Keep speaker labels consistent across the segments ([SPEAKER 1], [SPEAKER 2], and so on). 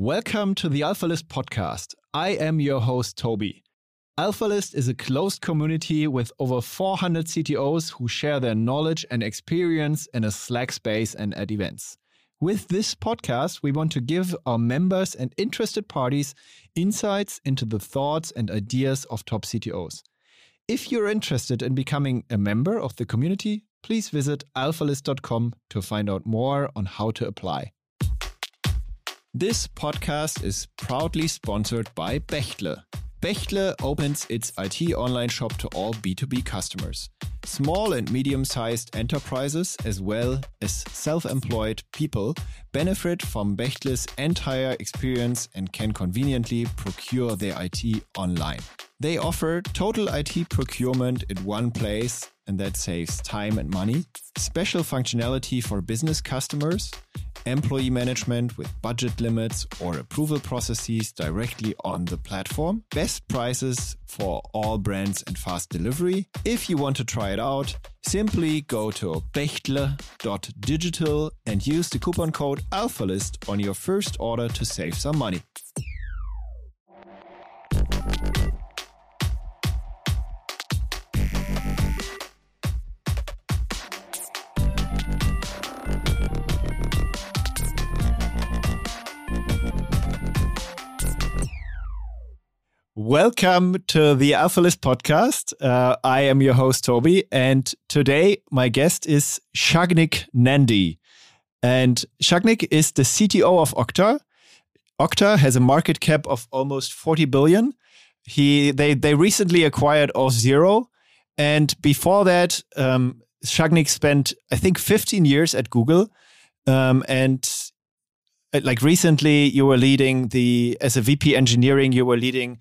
[SPEAKER 1] Welcome to the AlphaList podcast. I am your host, Toby. AlphaList is a closed community with over 400 CTOs who share their knowledge and experience in a Slack space and at events. With this podcast, we want to give our members and interested parties insights into the thoughts and ideas of top CTOs. If you're interested in becoming a member of the community, please visit alphalist.com to find out more on how to apply. This podcast is proudly sponsored by Bechtle. Bechtle opens its IT online shop to all B2B customers. Small and medium sized enterprises, as well as self employed people, benefit from Bechtle's entire experience and can conveniently procure their IT online. They offer total IT procurement in one place, and that saves time and money, special functionality for business customers, employee management with budget limits or approval processes directly on the platform, best prices for all brands and fast delivery. If you want to try it out, simply go to bechtle.digital and use the coupon code ALPHALIST on your first order to save some money. Welcome to the AlphaList podcast. Uh, I am your host, Toby, and today my guest is Sagnik Nandy. And Sagnik is the CTO of Okta. Okta has a market cap of almost 40 billion. He they they recently acquired Auth0, and before that, um, Sagnik spent I think 15 years at Google, um, and uh, like recently you were leading the as a VP engineering you were leading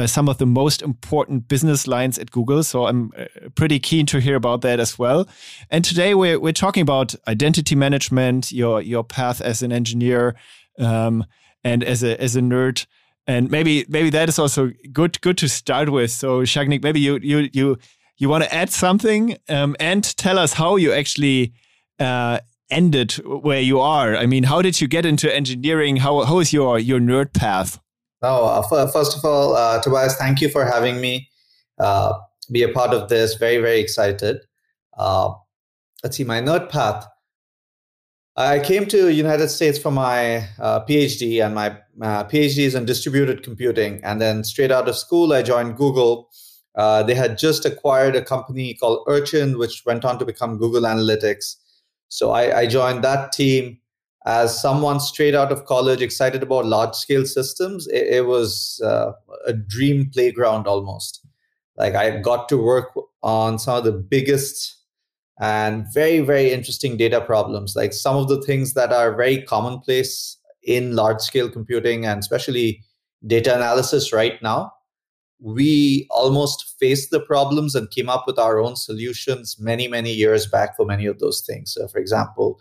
[SPEAKER 1] uh, some of the most important business lines at Google. So I'm uh, pretty keen to hear about that as well. And today we're we're talking about identity management, your your path as an engineer, um, and as a as a nerd. And maybe maybe that is also good good to start with. So Sagnik, maybe you you you you want to add something um, and tell us how you actually uh, ended where you are. I mean, how did you get into engineering? How how is your your nerd path?
[SPEAKER 2] Oh, uh, first of all, uh, Tobias, thank you for having me uh, be a part of this. Very, very excited. Uh, let's see, my nerd path. I came to United States for my uh, PhD, and my uh, PhD is in distributed computing. And then straight out of school, I joined Google. they had just acquired a company called Urchin, which went on to become Google Analytics. So I, I joined that team as someone straight out of college excited about large scale systems it, it was uh, a dream playground almost. Like i got to work on some of the biggest and very very interesting data problems. Like some of the things that are very commonplace in large scale computing and especially data analysis right now we almost faced the problems and came up with our own solutions many many years back for many of those things. So for example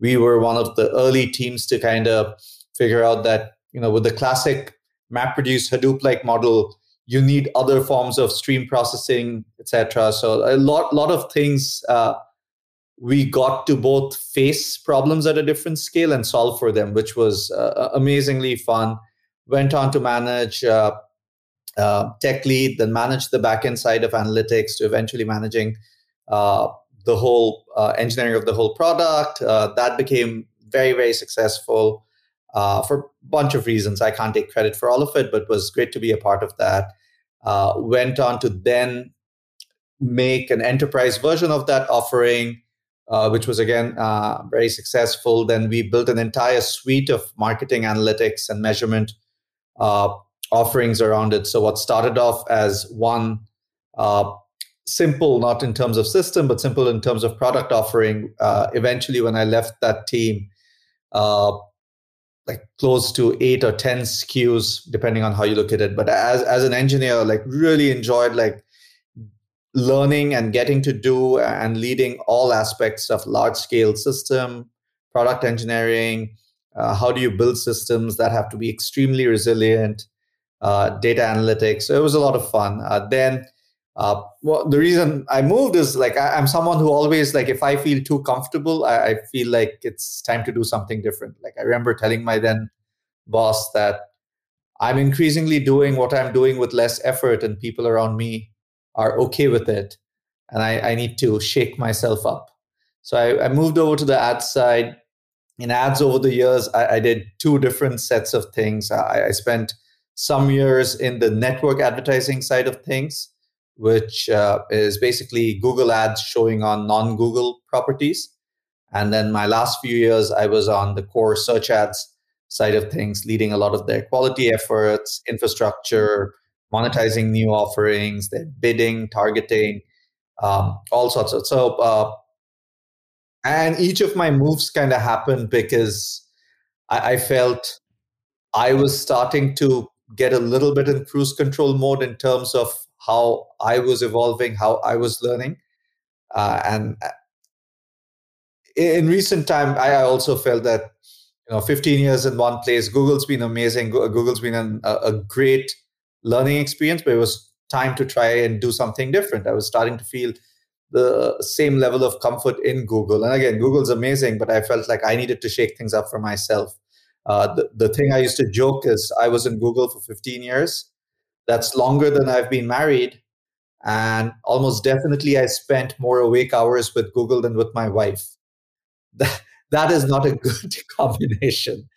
[SPEAKER 2] we were one of the early teams to kind of figure out that you know with the classic MapReduce Hadoop like model, you need other forms of stream processing, etc. So a lot lot of things uh, we got to both face problems at a different scale and solve for them, which was uh, amazingly fun. Went on to manage. Uh, uh tech lead, then manage the backend side of analytics to eventually managing uh, the whole uh, engineering of the whole product. Uh, that became very, very successful uh, for a bunch of reasons. I can't take credit for all of it, but it was great to be a part of that. Uh, went on to then make an enterprise version of that offering, uh, which was again uh, very successful. Then we built an entire suite of marketing analytics and measurement offerings around it. So what started off as one uh, simple, not in terms of system, but simple in terms of product offering. Uh, eventually, when I left that team, uh, like close to eight or ten SKUs, depending on how you look at it. But as as an engineer, like really enjoyed like learning and getting to do and leading all aspects of large scale system product engineering. Uh, how do you build systems that have to be extremely resilient? Uh, data analytics. So it was a lot of fun. Uh, then uh, well, the reason I moved is like I, am someone who always like if I feel too comfortable, I, I, feel like it's time to do something different. Like I remember telling my then boss that I'm increasingly doing what I'm doing with less effort, and people around me are okay with it. And I, I need to shake myself up. So I, I, moved over to the ad side. In ads over the years, I, I did two different sets of things. I, I, spent some years in the network advertising side of things, which uh, is basically Google ads showing on non Google properties. And then my last few years, I was on the core search ads side of things, leading a lot of their quality efforts, infrastructure, monetizing new offerings, their bidding, targeting, um, all sorts of. So, uh, and each of my moves kind of happened because I, I felt I was starting to get a little bit in cruise control mode in terms of how I was evolving, how I was learning. Uh, and uh, in recent time, I also felt that you know 15 years in one place google's been amazing. Google's been an, a, great learning experience but it was time to try and do something different. I was starting to feel the same level of comfort in google. And again google's amazing but i felt like i needed to shake things up for myself. Uh, the, the thing i used to joke is i was in google for 15 years that's longer than i've been married and almost definitely i spent more awake hours with google than with my wife that, that is not a good combination.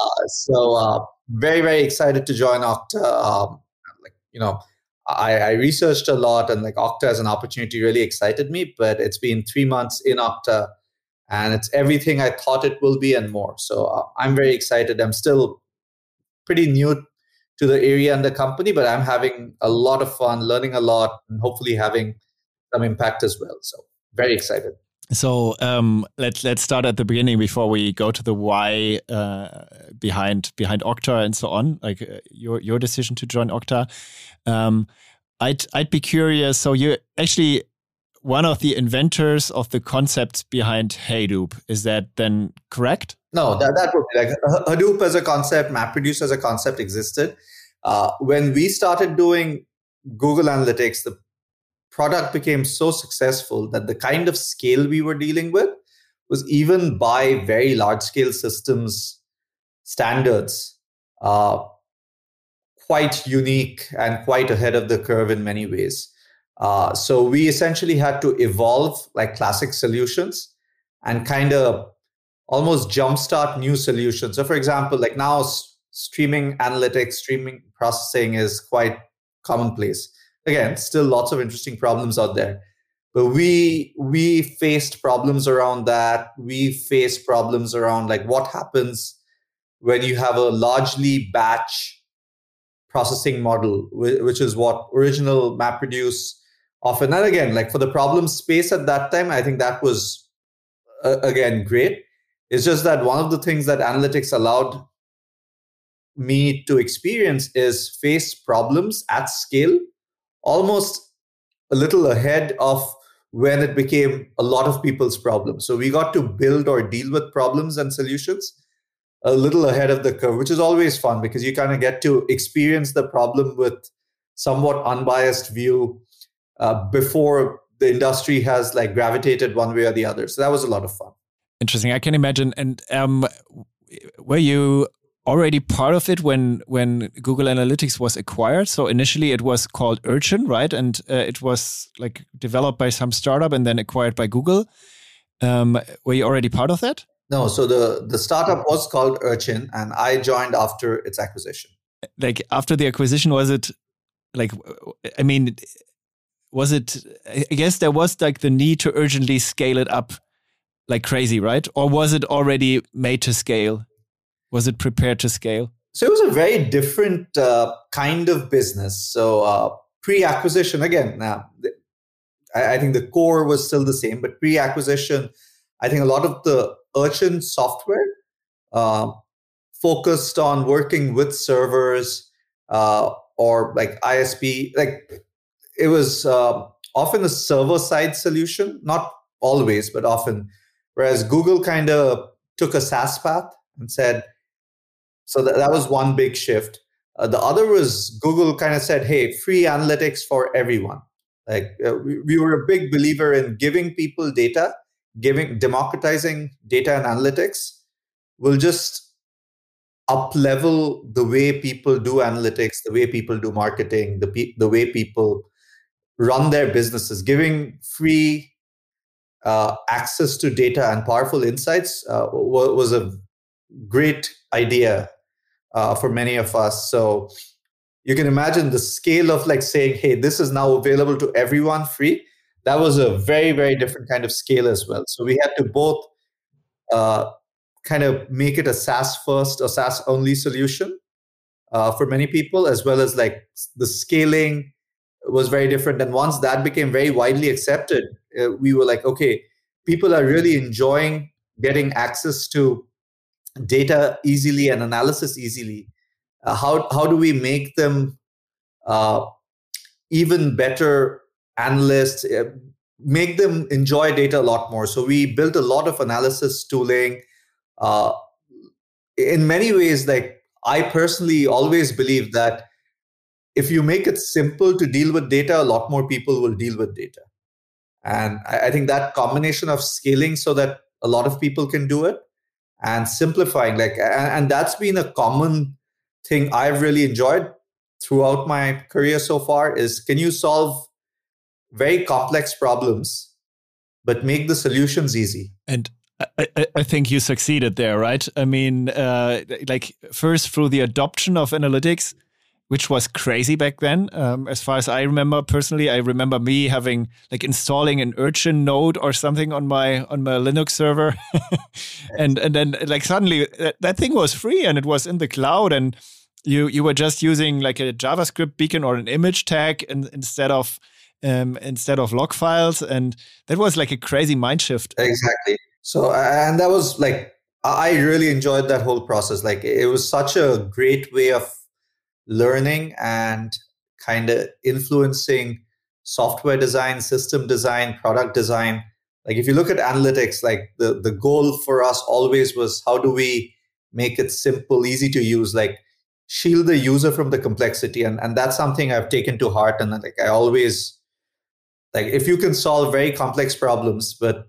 [SPEAKER 2] Uh, so uh, very very excited to join Okta. Um, like you know, I, I, researched a lot, and like Okta as an opportunity really excited me. But it's been three months in Okta, and it's everything I thought it will be and more. So uh, I'm very excited. I'm still pretty new to the area and the company, but I'm having a lot of fun, learning a lot, and hopefully having some impact as well. So very excited.
[SPEAKER 1] So um, let's let's start at the beginning before we go to the why uh, behind behind Okta and so on. Like uh, your your decision to join Okta. Um, I'd I'd be curious. So you're actually one of the inventors of the concepts behind Hadoop. Is that then correct?
[SPEAKER 2] No, that that would be like Hadoop as a concept, MapReduce as a concept existed. Uh, when we started doing Google Analytics, the product became so successful that the kind of scale we were dealing with was even by very large scale systems standards uh, quite unique and quite ahead of the curve in many ways. Uh, so we essentially had to evolve like classic solutions and kind of almost jumpstart new solutions. So, for example, like now s- streaming analytics, streaming processing is quite commonplace again, still lots of interesting problems out there. But we we faced problems around that. We faced problems around like what happens when you have a largely batch processing model, which is what original MapReduce often. And again, like for the problem space at that time, I think that was uh, again great. It's just that one of the things that analytics allowed me to experience is face problems at scale almost a little ahead of when it became a lot of people's problems. So we got to build or deal with problems and solutions a little ahead of the curve, which is always fun because you kind of get to experience the problem with somewhat unbiased view uh, before the industry has like gravitated one way or the other. So that was a lot of fun.
[SPEAKER 1] Interesting. I can imagine. And um, were you already part of it when when Google Analytics was acquired. So initially it was called Urchin, right? And uh, it was like developed by some startup and then acquired by Google. Um, were you already part of that?
[SPEAKER 2] No. So the the startup was called Urchin, and I joined after its acquisition.
[SPEAKER 1] Like after the acquisition, was it like? I mean, was it? I guess there was like the need to urgently scale it up like crazy, right? Or was it already made to scale? Was it prepared to scale?
[SPEAKER 2] So it was a very different uh, kind of business. So uh, pre-acquisition, again, now I, I, think the core was still the same, but pre-acquisition, I think a lot of the Urchin software uh, focused on working with servers uh, or like ISP. Like it was uh, often a server-side solution, not always, but often. Whereas Google kind of took a SaaS path and said, so that, that was one big shift. Uh, the other was Google kind of said, hey, free analytics for everyone. Like uh, we, we were a big believer in giving people data, giving democratizing data and analytics will just up level the way people do analytics, the way people do marketing, the pe- the way people run their businesses, giving free uh, access to data and powerful insights uh, was a great idea uh, for many of us. So you can imagine the scale of like saying, "Hey, this is now available to everyone free." That was a very very different kind of scale as well. So we had to both uh, kind of make it a SaaS first or SaaS only solution uh, for many people, as well as like the scaling was very different. And once that became very widely accepted, uh, we were like, okay, people are really enjoying getting access to data easily and analysis easily. Uh, how how do we make them uh, even better analysts? Uh, make them enjoy data a lot more. So we built a lot of analysis tooling uh, in many ways, like I personally always believe that if you make it simple to deal with data, a lot more people will deal with data. And I, I think that combination of scaling so that a lot of people can do it and simplifying, like, and, and that's been a common thing I've really enjoyed throughout my career so far is can you solve very complex problems but make the solutions easy
[SPEAKER 1] and I, I, think you succeeded there, right? I mean, uh, like first through the adoption of analytics, which was crazy back then. Um, as far as I remember personally, I remember me having like installing an Urchin node or something on my on my Linux server, and and then like suddenly that, that thing was free and it was in the cloud and you you were just using like a JavaScript beacon or an image tag in, instead of um, instead of log files, and that was like a crazy mind shift.
[SPEAKER 2] Exactly. So, and that was like, I really enjoyed that whole process. Like, it was such a great way of learning and kind of influencing software design, system design, product design. Like, if you look at analytics, like the, the goal for us always was how do we make it simple, easy to use? Like, shield the user from the complexity and, and that's something i've taken to heart and like i always like if you can solve very complex problems but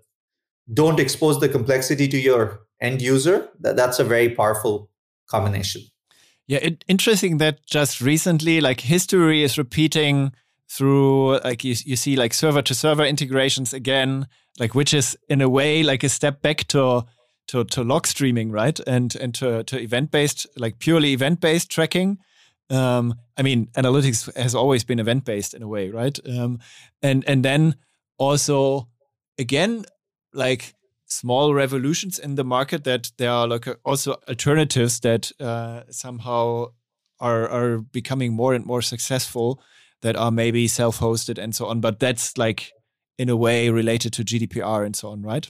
[SPEAKER 2] don't expose the complexity to your end user, that, that's a very powerful combination.
[SPEAKER 1] Yeah, it, interesting that just recently, like history is repeating through, like you, you see, like server to server integrations again, like which is in a way like a step back to to to log streaming, right? And and to to event based, like purely event based tracking. Um, I mean, analytics has always been event based in a way, right? Um, and and then also again like small revolutions in the market that there are like also alternatives that uh, somehow are are becoming more and more successful that are maybe self-hosted and so on but that's like in a way related to gdpr and so on right?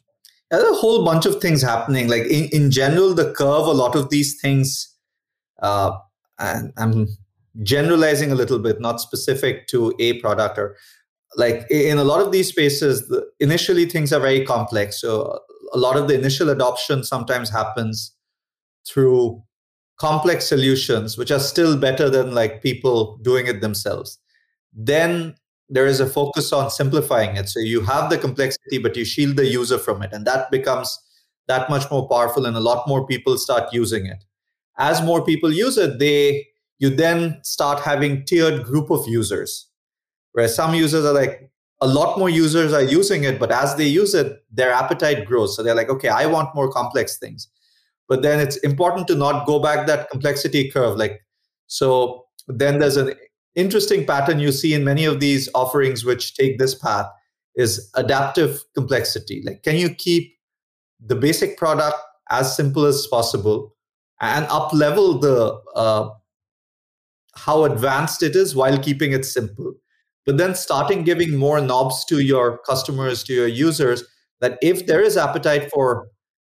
[SPEAKER 2] There's a whole bunch of things happening. Like in, in general the curve a lot of these things uh, and i'm generalizing a little bit not specific to a product or like in a lot of these spaces the, initially things are very complex. So a lot of the initial adoption sometimes happens through complex solutions which are still better than like people doing it themselves. Then there is a focus on simplifying it. So you have the complexity but you shield the user from it and that becomes that much more powerful and a lot more people start using it. As more people use it they you then start having tiered group of users Whereas some users are like, a lot more users are using it, but as they use it, their appetite grows. So they're like, okay, I want more complex things. But then it's important to not go back that complexity curve. Like, so then there's an interesting pattern you see in many of these offerings which take this path is adaptive complexity. Like, can you keep the basic product as simple as possible and up level the uh, how advanced it is while keeping it simple? But then starting giving more knobs to your customers, to your users, that if there is appetite for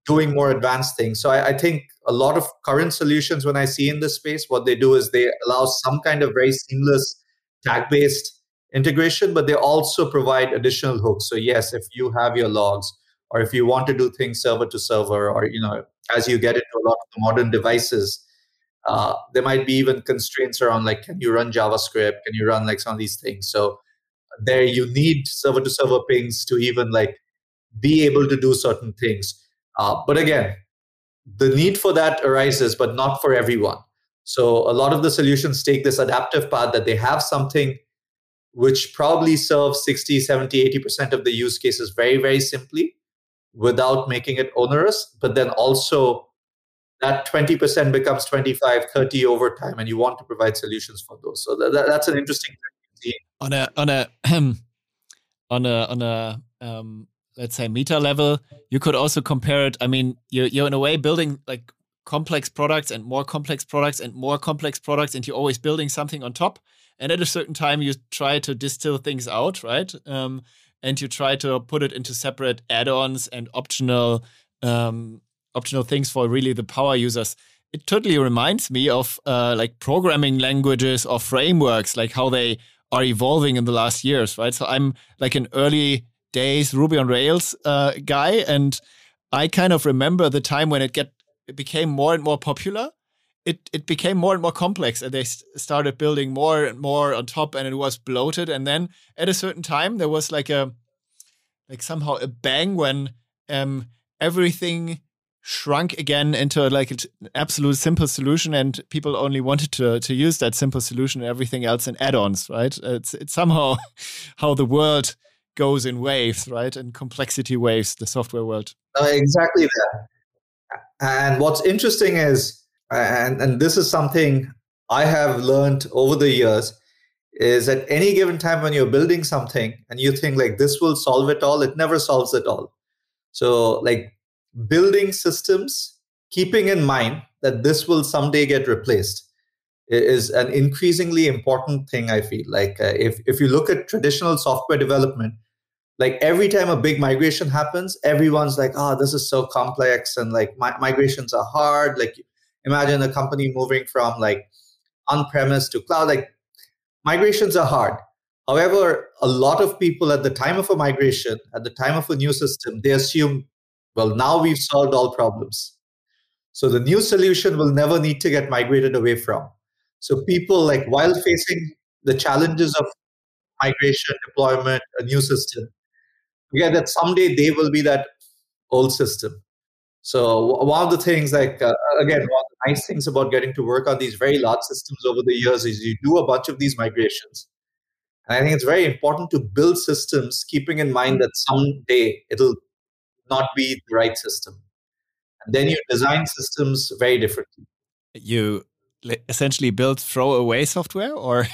[SPEAKER 2] doing more advanced things. So I, I, think a lot of current solutions, when I see in this space, what they do is they allow some kind of very seamless tag based integration, but they also provide additional hooks. So yes, if you have your logs, or if you want to do things server to server, or you know, as you get into a lot of the modern devices, uh, there might be even constraints around like can you run javascript can you run like some of these things so there you need server to server pings to even like be able to do certain things uh, but again the need for that arises, but not for everyone. So a lot of the solutions take this adaptive path that they have something which probably serves 60, 70, 80% of the use cases very, very simply without making it onerous. But then also that 20% becomes 25, 30 over time, and you want to provide solutions for those. So that, that's an interesting thing.
[SPEAKER 1] On a, on a, on a, on a, um, let's say meta level, you could also compare it. I mean, you're, you're in a way building like complex products and more complex products and more complex products, and you're always building something on top. And at a certain time, you try to distill things out, right? Um, and you try to put it into separate add-ons and optional um, optional things for really the power users. It totally reminds me of uh, like programming languages or frameworks, like how they are evolving in the last years, right? So I'm like an early days Ruby on Rails uh, guy, and I kind of remember the time when it get it became more and more popular. It it became more and more complex, and they started building more and more on top, and it was bloated. And then at a certain time, there was like a like somehow a bang when um, everything shrunk again into like an absolute simple solution and people only wanted to to use that simple solution and everything else in add-ons right it's it's somehow how the world goes in waves, right? And complexity waves, the software world.
[SPEAKER 2] Uh, exactly that. And what's interesting is, and, and this is something I have learned over the years, is at any given time when you're building something and you think like this will solve it all, it never solves it all. So, like building systems, keeping in mind that this will someday get replaced is an increasingly important thing i feel. Like uh, if if you look at traditional software development like every time a big migration happens everyone's like oh this is so complex and like mi- migrations are hard. Like imagine a company moving from like on-premise to cloud. Like migrations are hard. However a lot of people at the time of a migration at the time of a new system they assume well now we've solved all problems. So the new solution will never need to get migrated away from. So people like while facing the challenges of migration, deployment, a new system, forget that someday they will be that old system. So one of the things, like uh, again, one of the nice things about getting to work on these very large systems over the years is you do a bunch of these migrations, and I think it's very important to build systems keeping in mind that someday it'll not be the right system, and then you design systems very differently.
[SPEAKER 1] You essentially build throwaway software or?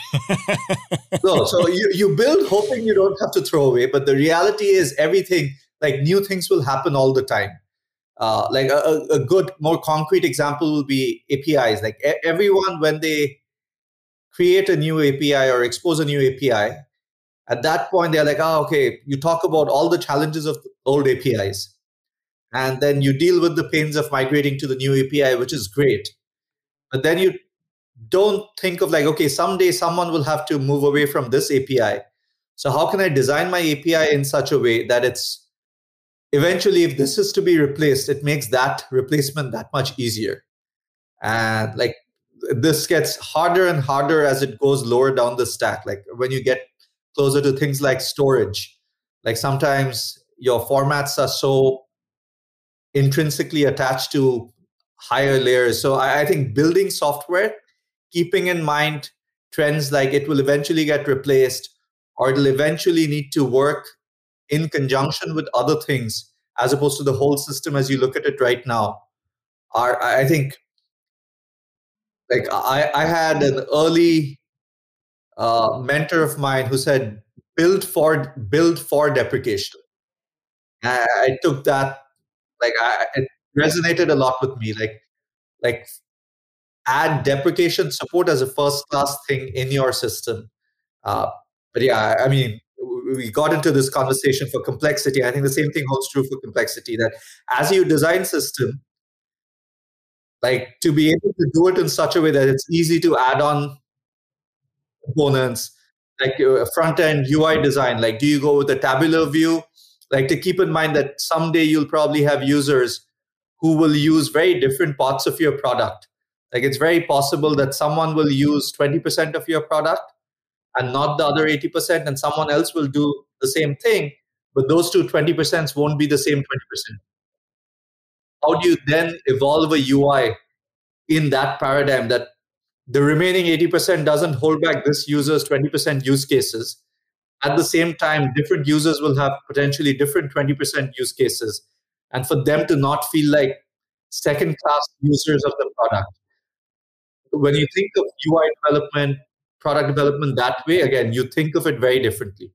[SPEAKER 2] No so you, you build hoping you don't have to throw away but the reality is everything like new things will happen all the time. Uh, like a, a good more concrete example will be apis like everyone when they create a new api or expose a new api at that point they're like oh okay you talk about all the challenges of old apis and then you deal with the pains of migrating to the new api which is great. But then you don't think of like okay someday someone will have to move away from this api so how can i design my api in such a way that it's eventually if this is to be replaced it makes that replacement that much easier? And like this gets harder and harder as it goes lower down the stack. Like when you get closer to things like storage like sometimes your formats are so intrinsically attached to higher layers. So I, I think building software, keeping in mind trends like it will eventually get replaced or it'll eventually need to work in conjunction with other things as opposed to the whole system as you look at it right now are i think like i, I had an early uh, mentor of mine who said build for build for deprecation I, I took that like I, it resonated a lot with me. Like, like add deprecation support as a first class thing in your system. Uh, but yeah, I mean, we got into this conversation for complexity. I think the same thing holds true for complexity. That as you design system, like to be able to do it in such a way that it's easy to add on components, like uh, front end UI design. Like, do you go with a tabular view? Like to keep in mind that someday you'll probably have users who will use very different parts of your product. Like it's very possible that someone will use 20% of your product and not the other 80%, and someone else will do the same thing, but those two 20% won't be the same 20%. how do you then evolve a UI in that paradigm that the remaining 80% doesn't hold back this user's 20% use cases. At the same time, different users will have potentially different 20% use cases. And for them to not feel like second class users of the product. When you think of UI development, product development that way, again, you think of it very differently.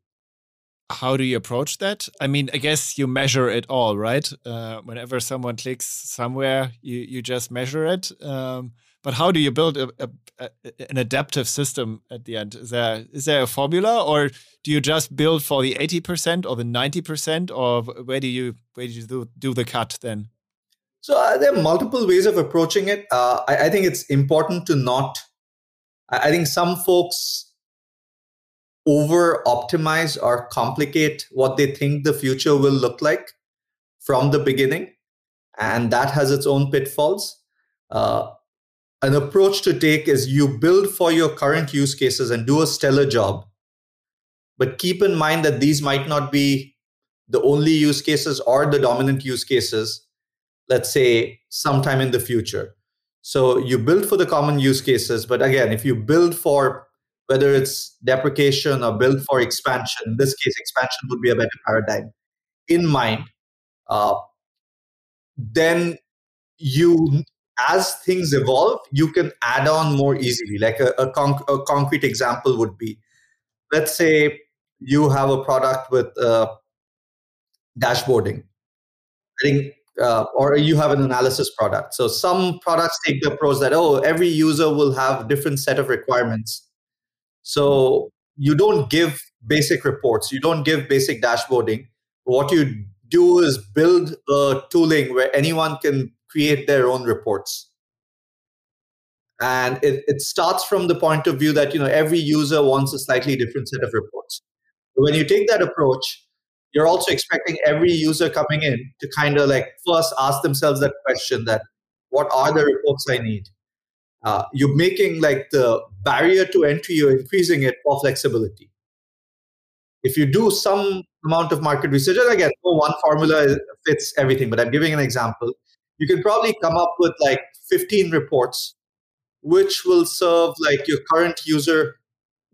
[SPEAKER 1] How do you approach that? I mean, I guess you measure it all, right? Uh, whenever someone clicks somewhere, you, you just measure it. Um, but how do you build a, a, a, an adaptive system at the end? Is there is there a formula, or do you just build for the eighty percent or the ninety percent, or where do you where do you do, do the cut then?
[SPEAKER 2] So uh, there are multiple ways of approaching it. Uh, I, I, think it's important to not. I, I think some folks over optimize or complicate what they think the future will look like from the beginning, and that has its own pitfalls. Uh, an approach to take is you build for your current use cases and do a stellar job. But keep in mind that these might not be the only use cases or the dominant use cases, let's say sometime in the future. So you build for the common use cases. But again, if you build for whether it's deprecation or build for expansion, in this case, expansion would be a better paradigm in mind, uh, then you as things evolve, you can add on more easily. Like a, a, conc- a concrete example would be let's say you have a product with uh, dashboarding. I think, uh, or you have an analysis product. So some products take the approach that oh, every user will have different set of requirements. So you don't give basic reports, you don't give basic dashboarding. What you do is build a tooling where anyone can create their own reports. And it, it starts from the point of view that you know every user wants a slightly different set of reports. When you take that approach you're also expecting every user coming in to kind of like first ask themselves that question that what are the reports i need? Uh, you're making like the barrier to entry you're increasing it for flexibility. If you do some amount of market research and again no one formula fits everything but i'm giving an example you can probably come up with like 15 reports which will serve like your current user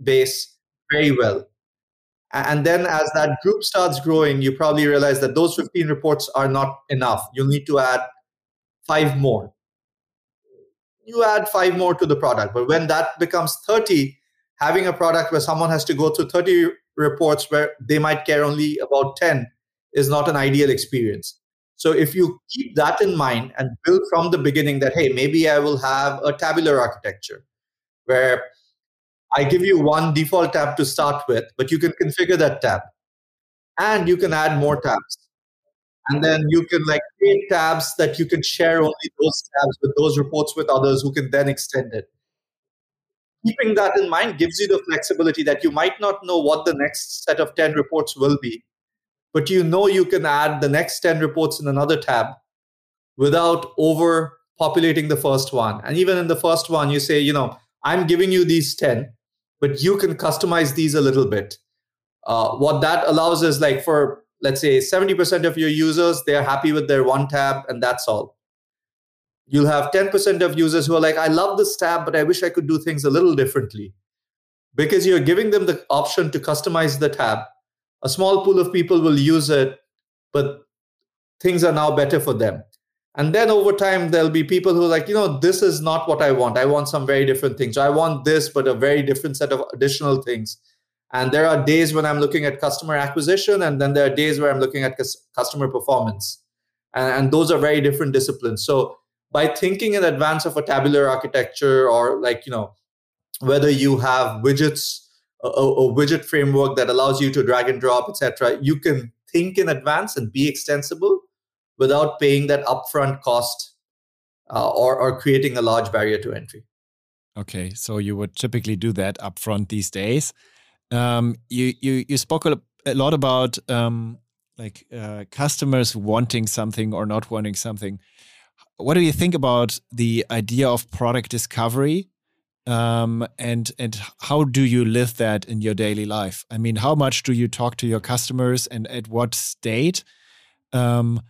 [SPEAKER 2] base very well. And then as that group starts growing you probably realize that those 15 reports are not enough. You'll need to add five more. You add five more to the product but when that becomes 30 having a product where someone has to go through 30 reports where they might care only about 10 is not an ideal experience so if you keep that in mind and build from the beginning that, hey, maybe I will have a tabular architecture where I give you one default tab to start with, but you can configure that tab and you can add more tabs. And then you can like create tabs that you can share only those tabs with those reports with others who can then extend it. Keeping that in mind gives you the flexibility that you might not know what the next set of 10 reports will be but you know you can add the next 10 reports in another tab without over populating the first one. And even in the first one, you say, you know, I'm giving you these 10, but you can customize these a little bit. Uh, what that allows is like for, let's say, 70% of your users, they're happy with their one tab, and that's all. You'll have 10% of users who are like, I love this tab, but I wish I could do things a little differently. Because you're giving them the option to customize the tab a small pool of people will use it, but things are now better for them. And then over time, there'll be people who are like, you know, this is not what I want. I want some very different things. I want this, but a very different set of additional things. And there are days when I'm looking at customer acquisition, and then there are days where I'm looking at customer performance. And, and those are very different disciplines. So by thinking in advance of a tabular architecture or like, you know, whether you have widgets a, a widget framework that allows you to drag and drop, etc., you can think in advance and be extensible without paying that upfront cost uh, or, or creating a large barrier to entry.
[SPEAKER 1] Okay, so you would typically do that upfront these days. Um, you you you spoke a, lot about um, like uh, customers wanting something or not wanting something. What do you think about the idea of product discovery um, and and how do you live that in your daily life? I mean, how much do you talk to your customers, and at what state? Um,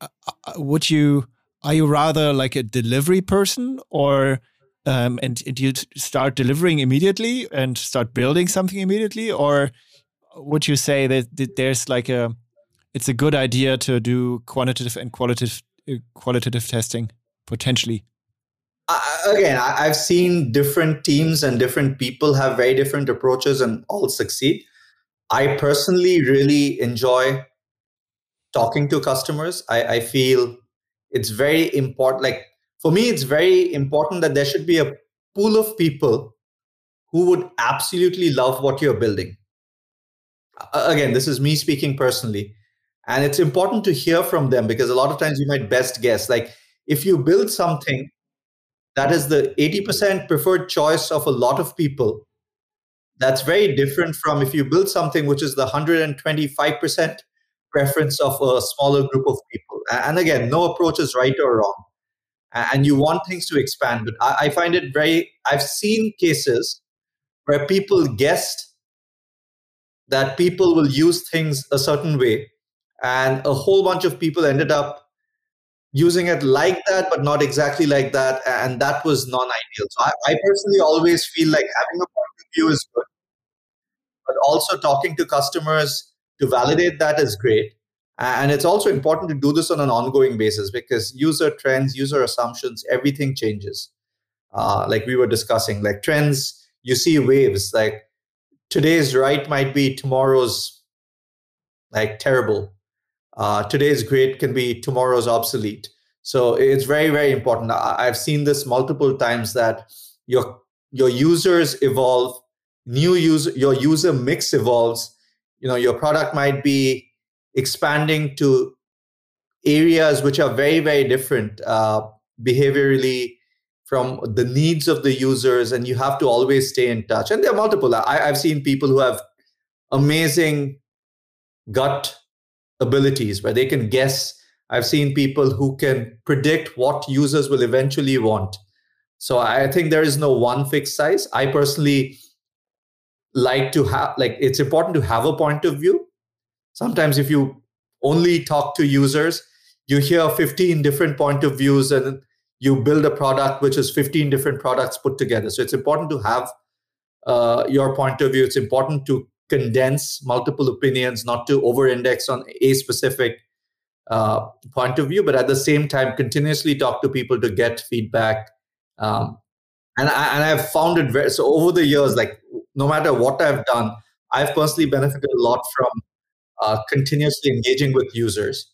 [SPEAKER 1] uh, uh, would you are you rather like a delivery person or um, and, and you start delivering immediately and start building something immediately or would you say that there's like a it's a good idea to do quantitative and qualitative uh, qualitative testing potentially
[SPEAKER 2] again I, have seen different teams and different people have very different approaches and all succeed. I personally really enjoy talking to customers. I, I feel it's very important like for me it's very important that there should be a pool of people who would absolutely love what you're building. Again this is me speaking personally and it's important to hear from them because a lot of times you might best guess. Like if you build something that is the 80% preferred choice of a lot of people. That's very different from if you build something which is the 125% preference of a smaller group of people. And again no approach is right or wrong. And you want things to expand. But i, find it very i've seen cases where people guessed that people will use things a certain way and a whole bunch of people ended up using it like that but not exactly like that and that was non-ideal. So I, I, personally always feel like having a point of view is good but also talking to customers to validate that is great. And it's also important to do this on an ongoing basis because user trends user assumptions everything changes. Uh, like we were discussing like trends you see waves like today's right might be tomorrow's like terrible. Uh, today's great can be tomorrow's obsolete. So it's very, very important. I've seen this multiple times that your your users evolve, new user your user mix evolves. You know, your product might be expanding to areas which are very, very different uh, behaviorally, from the needs of the users and you have to always stay in touch and there are multiple I, i've seen people who have amazing gut abilities where they can guess i've seen people who can predict what users will eventually want so i think there is no one fixed size i personally like to have like it's important to have a point of view sometimes if you only talk to users you hear 15 different point of views and you build a product which is 15 different products put together. So it's important to have uh, your point of view. It's important to condense multiple opinions, not to over index on a specific uh, point of view, but at the same time, continuously talk to people to get feedback. Um, and, I, and I've found it very so over the years, like no matter what I've done, I've personally benefited a lot from uh, continuously engaging with users.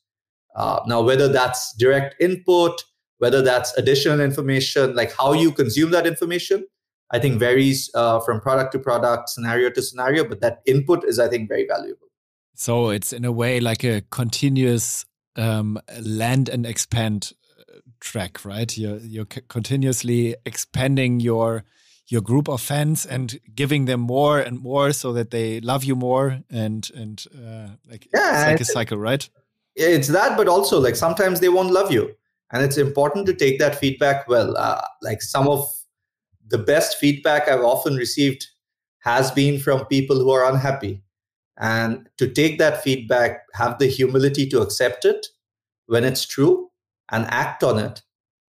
[SPEAKER 2] Uh, now, whether that's direct input, whether that's additional information, like how you consume that information, I think varies uh, from product to product, scenario to scenario, but that input is, I think, very valuable.
[SPEAKER 1] So it's in a way like a continuous um, land and expand uh, track, right? You're you're continuously expanding your your group of fans and giving them more and more so that they love you more and and uh, like yeah, it's like a cycle, right?
[SPEAKER 2] It's that, but also like sometimes they won't love you and it's important to take that feedback well uh, like some of the best feedback i've often received has been from people who are unhappy and to take that feedback have the humility to accept it when it's true and act on it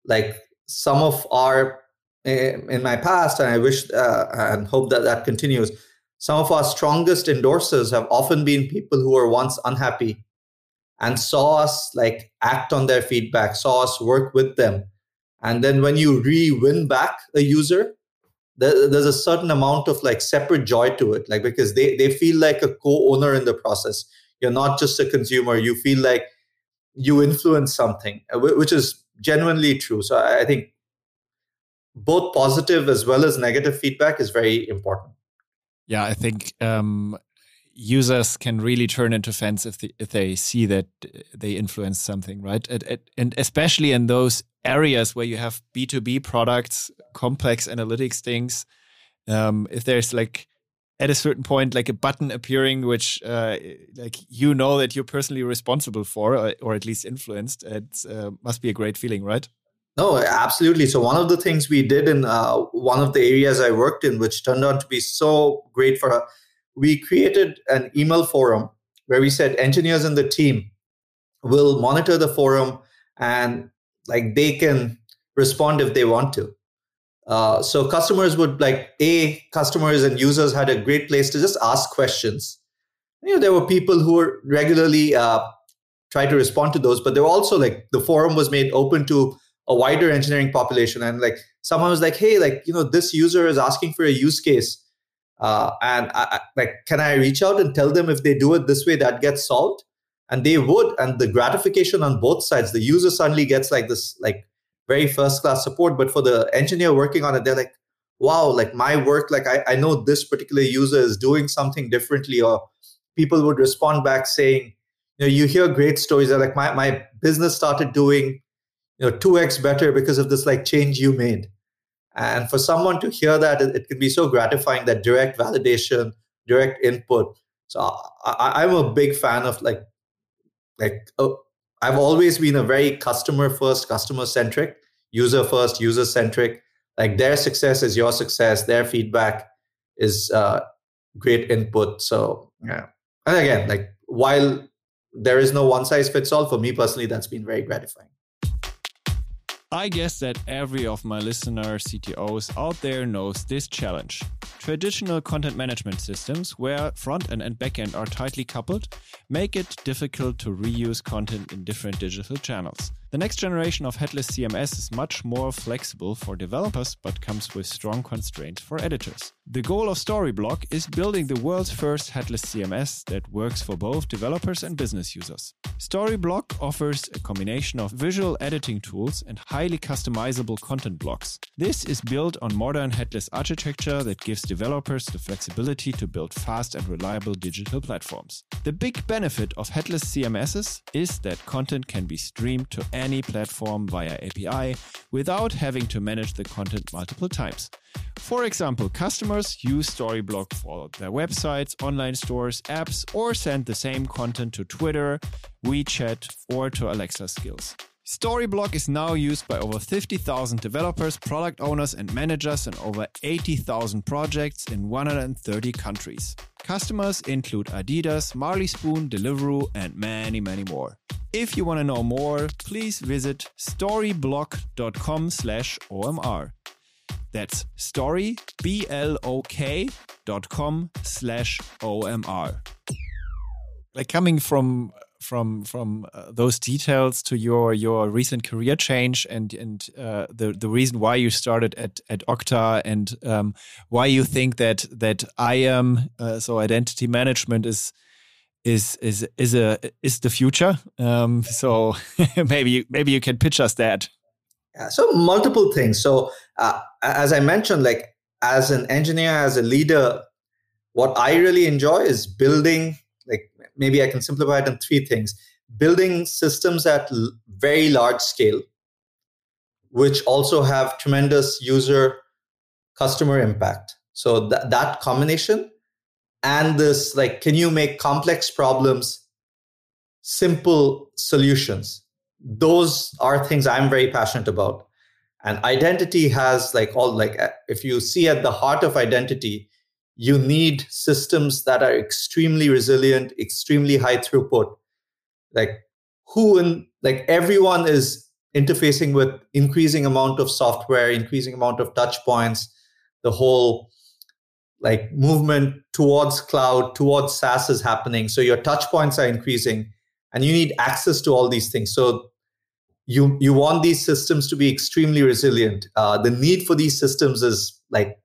[SPEAKER 2] like some of our eh, in my past and i wish uh, and hope that that continues some of our strongest endorsers have often been people who were once unhappy and saw us like act on their feedback, saw us work with them. And then when you re-win back a user, there's a certain amount of like separate joy to it, like because they they feel like a co-owner in the process. You're not just a consumer. You feel like you influence something, uh, which is genuinely true. So I think both positive as well as negative feedback is very important.
[SPEAKER 1] Yeah, I think um, users can really turn into fans if they, if they see that they influence something, right? And, and especially in those areas where you have B2B products, complex analytics things, um, if there's like at a certain point like a button appearing which uh, like you know that you're personally responsible for or, at least influenced, it uh, must be a great feeling, right?
[SPEAKER 2] No, absolutely. So one of the things we did in uh, one of the areas I worked in, which turned out to be so great for us we created an email forum where we said engineers in the team will monitor the forum and like they can respond if they want to. Uh, so customers would like a customers and users had a great place to just ask questions. You know, there were people who were regularly uh, try to respond to those, but there were also like the forum was made open to a wider engineering population, and like someone was like, "Hey, like you know, this user is asking for a use case, uh, and I, like, can I reach out and tell them if they do it this way, that gets solved?" And they would, and the gratification on both sides. The user suddenly gets like this, like very first class support. But for the engineer working on it, they're like, wow, like my work, like I, I know this particular user is doing something differently. Or people would respond back saying, you know, you hear great stories. They're like, my, my business started doing, you know, 2x better because of this like change you made. And for someone to hear that, it, it can be so gratifying that direct validation, direct input. So I, I'm a big fan of like, like oh, I've always been a very customer first, customer centric, user first, user centric. Like their success is your success. Their feedback is uh, great input. So yeah, and again, like while there is no one size fits all for me personally, that's been very gratifying.
[SPEAKER 1] I guess that every of my listener CTOs out there knows this challenge. Traditional content management systems, where front end and back end are tightly coupled, make it difficult to reuse content in different digital channels. The next generation of headless CMS is much more flexible for developers but comes with strong constraints for editors. The goal of Storyblok is building the world's first headless CMS that works for both developers and business users. Storyblok offers a combination of visual editing tools and highly customizable content blocks. This is built on modern headless architecture that gives developers the flexibility to build fast and reliable digital platforms. The big benefit of headless CMSs is that content can be streamed to any platform via API without having to manage the content multiple times. For example, customers use Storyblok for their websites, online stores, apps, or send the same content to Twitter, WeChat, or to Alexa skills. Storyblok is now used by over 50,000 developers, product owners, and managers in over 80,000 projects in 130 countries. Customers include Adidas, Marley Spoon, Deliveroo, and many, many more. If you want to know more, please visit storyblok.com slash OMR. That's story, B-L-O-K dot com slash O-M-R. Like coming from from from uh, those details to your your recent career change and and uh, the the reason why you started at at Okta and um, why you think that that IAM uh, so identity management is is is is a is the future. Um, so maybe maybe you can pitch us that.
[SPEAKER 2] Yeah, so multiple things. So uh, as I mentioned, like as an engineer, as a leader, what I really enjoy is building Like maybe I can simplify it in three things building systems at l- very large scale, which also have tremendous user customer impact. So th- that combination and this like, can you make complex problems simple solutions? Those are things I'm very passionate about. And identity has like all like uh, if you see at the heart of identity you need systems that are extremely resilient, extremely high throughput. Like who and like everyone is interfacing with increasing amount of software, increasing amount of touch points, the whole like movement towards cloud, towards SaaS is happening. So your touch points are increasing and you need access to all these things. So you you want these systems to be extremely resilient. Uh, the need for these systems is like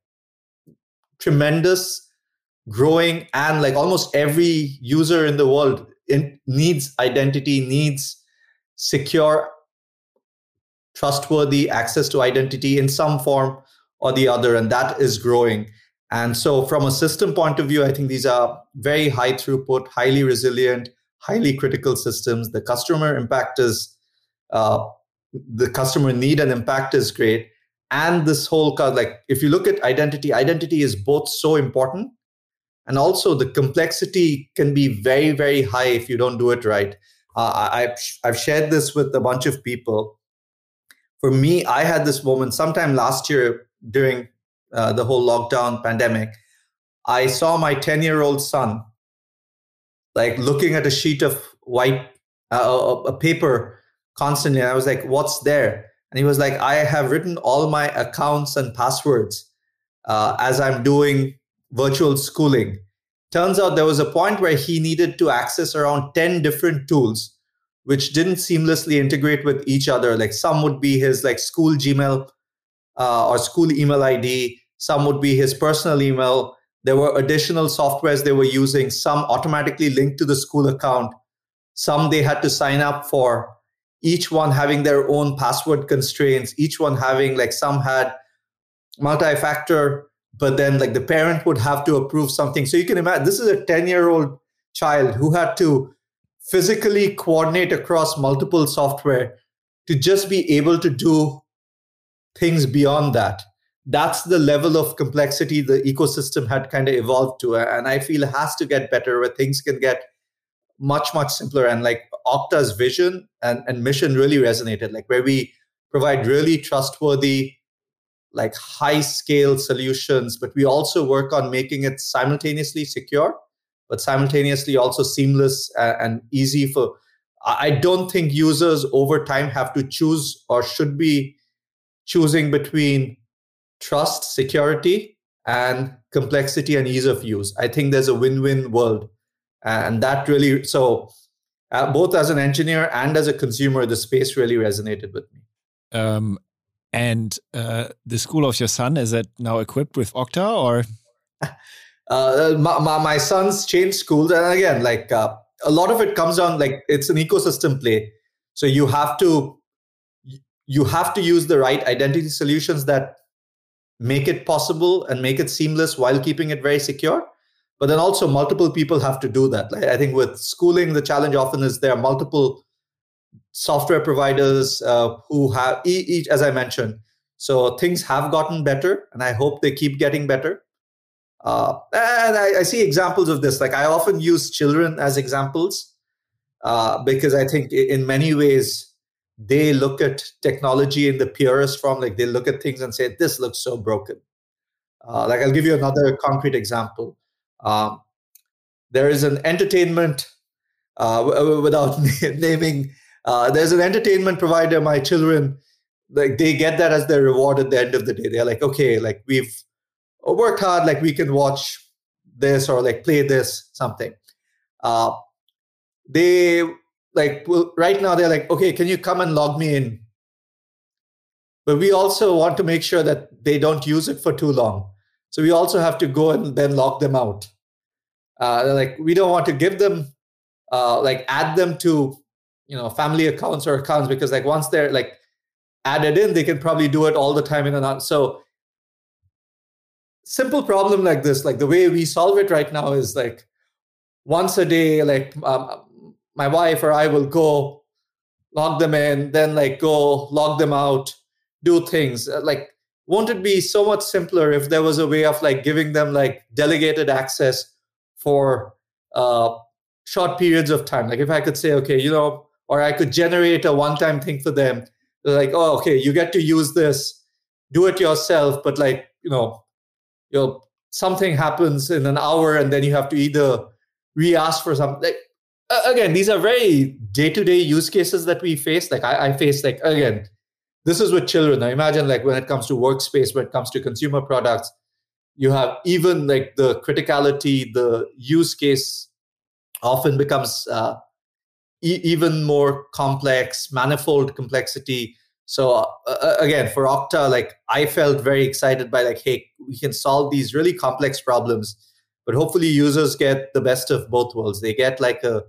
[SPEAKER 2] tremendous, growing, and like almost every user in the world in, needs identity, needs secure, trustworthy access to identity in some form or the other, and that is growing. And so, from a system point of view, I think these are very high throughput, highly resilient, highly critical systems. The customer impact is, uh, the customer need and impact is great. And this whole like if you look at identity identity is both so important. And also the complexity can be very very high if you don't do it right. Uh, I've, I've shared this with a bunch of people. For me i had this moment sometime last year during uh, the whole lockdown pandemic. I saw my 10 year old son like looking at a sheet of white uh, a paper constantly. And I was like, what's there? And he was like, I have written all my accounts and passwords uh, as I'm doing virtual schooling. Turns out there was a point where he needed to access around 10 different tools, which didn't seamlessly integrate with each other. Like some would be his like school Gmail uh, or school email ID, some would be his personal email. There were additional softwares they were using, some automatically linked to the school account, some they had to sign up for each one having their own password constraints, each one having like some had multi factor, but then like the parent would have to approve something. So you can imagine this is a 10 year old child who had to physically coordinate across multiple software to just be able to do things beyond that. That's the level of complexity the ecosystem had kind of evolved to. And I feel has to get better where things can get much much simpler and like okta's vision and, and mission really resonated like where we provide really trustworthy like high scale solutions but we also work on making it simultaneously secure but simultaneously also seamless and easy for i don't think users over time have to choose or should be choosing between trust security and complexity and ease of use. I think there's a win-win world. And that really so uh, both as an engineer and as a consumer the space really resonated with me. Um,
[SPEAKER 1] and uh, the school of your son is it now equipped with okta or?
[SPEAKER 2] Uh, my, my, my, son's changed schools and again like uh, a lot of it comes down like it's an ecosystem play. So you have to you have to use the right identity solutions that make it possible and make it seamless while keeping it very secure. But then also multiple people have to do that. Like, i think with schooling the challenge often is there are multiple software providers uh, who have each as i mentioned. So things have gotten better and i hope they keep getting better. Uh, and I, I, see examples of this. Like i often use children as examples uh, because i think in many ways they look at technology in the purest form like they look at things and say this looks so broken uh, like i'll give you another concrete example um, there is an entertainment, uh, without naming, uh, there's an entertainment provider. My children, like they get that as their reward at the end of the day. They're like, okay, like we've worked hard, like we can watch this or like play this something. Uh, they like well, right now they're like, okay, can you come and log me in? But we also want to make sure that they don't use it for too long. So we also have to go and then lock them out. Uh, like we don't want to give them, uh, like add them to, you know, family accounts or accounts because like once they're like added in, they can probably do it all the time in and out. So simple problem like this, like the way we solve it right now is like once a day, like um, my wife or I will go log them in, then like go log them out, do things. Uh, like won't it be so much simpler if there was a way of like giving them like delegated access for uh, short periods of time? Like if i could say okay you know or i could generate a one time thing for them like oh okay you get to use this do it yourself but like you know you know something happens in an hour and then you have to either re-ask for something like, again these are very day-to-day use cases that we face like I, I face like again this is with children. Now imagine like when it comes to workspace, when it comes to consumer products, you have even like the criticality, the use case often becomes uh, e- even more complex, manifold complexity. So uh, uh, again, for Okta, like I felt very excited by like, hey, we can solve these really complex problems, but hopefully users get the best of both worlds. They get like a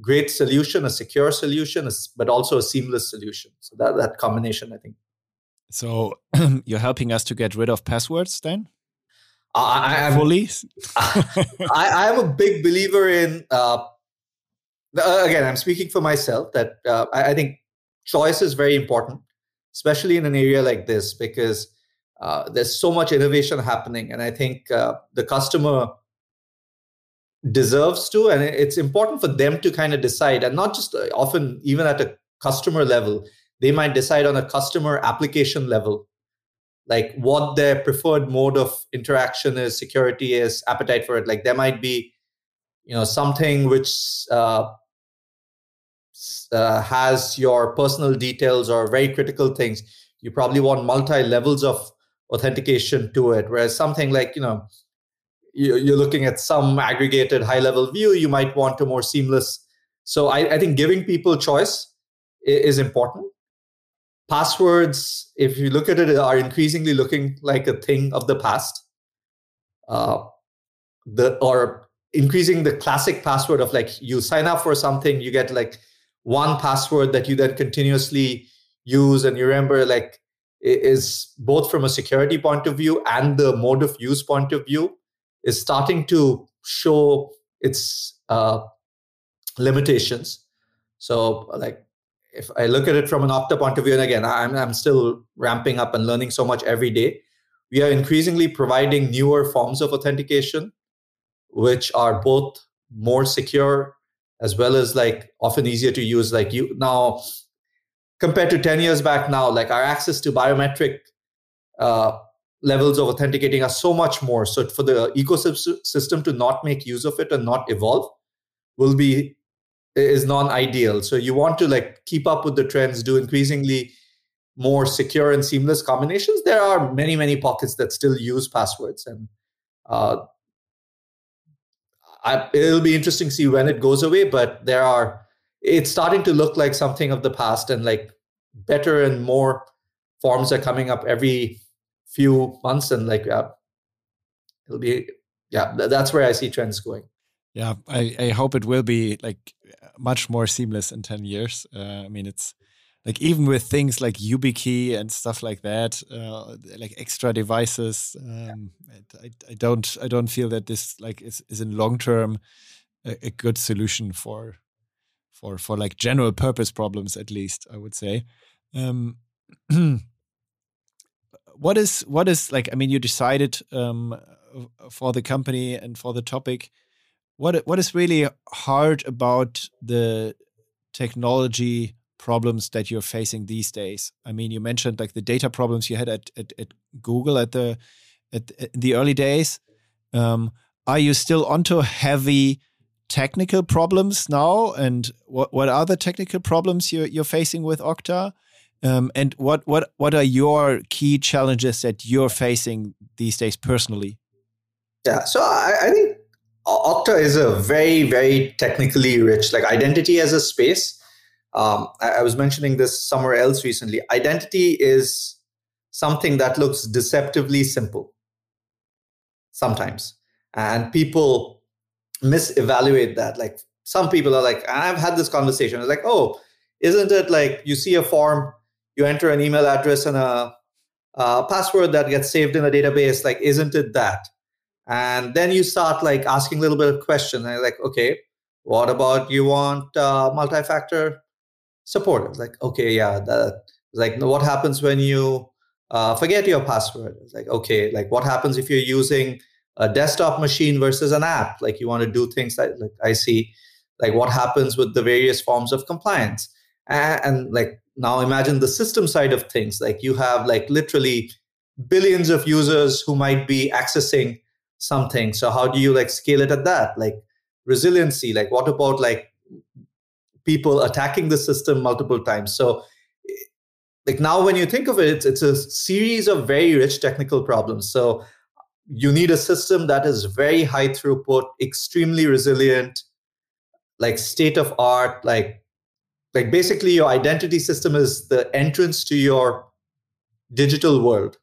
[SPEAKER 2] great solution, a secure solution, but also a seamless solution. So that that combination, I think.
[SPEAKER 1] So you're helping us to get rid of passwords then?
[SPEAKER 2] I, am
[SPEAKER 1] fully.
[SPEAKER 2] I, am a big believer in. Uh, again, I'm speaking for myself. That uh, I, I, think choice is very important, especially in an area like this, because uh, there's so much innovation happening, and I think uh, the customer deserves to and it's important for them to kind of decide and not just uh, often even at a customer level they might decide on a customer application level like what their preferred mode of interaction is security is appetite for it like there might be you know something which uh, uh, has your personal details or very critical things, you probably want multi levels of authentication to it. Whereas something like, you know, you're looking at some aggregated high level view, you might want a more seamless. So I, I think giving people choice is important. Passwords, if you look at it, are increasingly looking like a thing of the past. Uh, the or increasing the classic password of like you sign up for something, you get like one password that you then continuously use, and you remember like is both from a security point of view and the mode of use point of view is starting to show its uh, limitations. So, like, if I look at it from an Okta point of view, and again, I'm, I'm still ramping up and learning so much every day, we are increasingly providing newer forms of authentication, which are both more secure as well as like often easier to use. Like you now, compared to 10 years back now, like our access to biometric uh, levels of authenticating are so much more. So for the ecosystem to not make use of it and not evolve will be is non-ideal. So you want to like keep up with the trends, do increasingly more secure and seamless combinations. There are many, many pockets that still use passwords, and uh, I, it'll be interesting to see when it goes away. But there are, it's starting to look like something of the past, and like better and more forms are coming up every few months and like uh, it'll be yeah that's where i see trends going
[SPEAKER 1] yeah i i hope it will be like much more seamless in 10 years uh, i mean it's like even with things like YubiKey and stuff like that, uh, like extra devices, um, I, I, don't I don't feel that this like is, is in long term a, a, good solution for for for like general purpose problems at least I would say. Um, what is what is like? I mean, you decided um, for the company and for the topic. What what is really hard about the technology problems that you're facing these days? I mean, you mentioned like the data problems you had at at, at Google at the at, at the early days. Um, are you still onto heavy technical problems now? And what what are the technical problems you're you're facing with Okta? Um, and what what what are your key challenges that you're facing these days personally?
[SPEAKER 2] Yeah, so I, I think Okta is a very very technically rich like identity as a space. Um, I, I was mentioning this somewhere else recently. Identity is something that looks deceptively simple sometimes, and people misevaluate that. Like some people are like, I've had this conversation. It's like, oh, isn't it like you see a form you enter an email address and a, a password that gets saved in a database like isn't it that? And then you start like asking a little bit of question and like okay what about you want uh, multi-factor support? It's like okay yeah that like what happens when you uh, forget your password? It's like okay like what happens if you're using a desktop machine versus an app? Like you want to do things like, like i see like what happens with the various forms of compliance? And, and like now imagine the system side of things like you have like literally billions of users who might be accessing something. So how do you like scale it at that? Like resiliency like what about like people attacking the system multiple times? So like now when you think of it it's, it's a series of very rich technical problems. So you need a system that is very high throughput extremely resilient like state of art like like basically your identity system is the entrance to your digital world.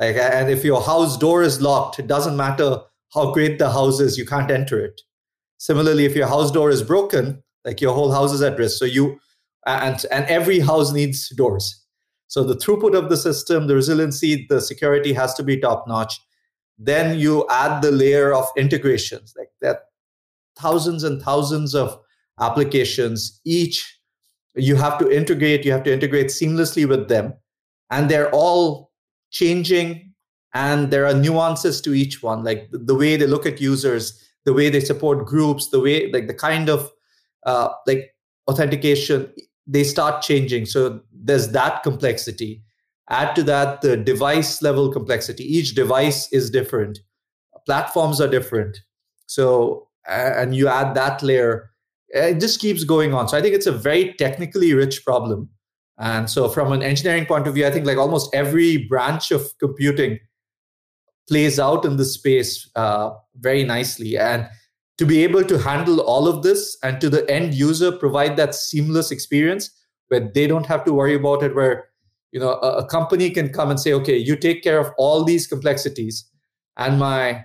[SPEAKER 2] Like and if your house door is locked it doesn't matter how great the house is you can't enter it. Similarly if your house door is broken like your whole house is at risk. So you and and every house needs doors. So the throughput of the system the resiliency the security has to be top notch then you add the layer of integrations. Like that thousands and thousands of applications each you have to integrate you have to integrate seamlessly with them. And they're all changing and there are nuances to each one like the, way they look at users the way they support groups the way like the kind of uh, like authentication they start changing. So there's that complexity. Add to that the device level complexity. Each device is different. Platforms are different. So and you add that layer it just keeps going on. So I think it's a very technically rich problem. And so from an engineering point of view, I think like almost every branch of computing plays out in this space uh, very nicely. And to be able to handle all of this and to the end user provide that seamless experience where they don't have to worry about it, where you know a, a company can come and say, okay, you take care of all these complexities, and my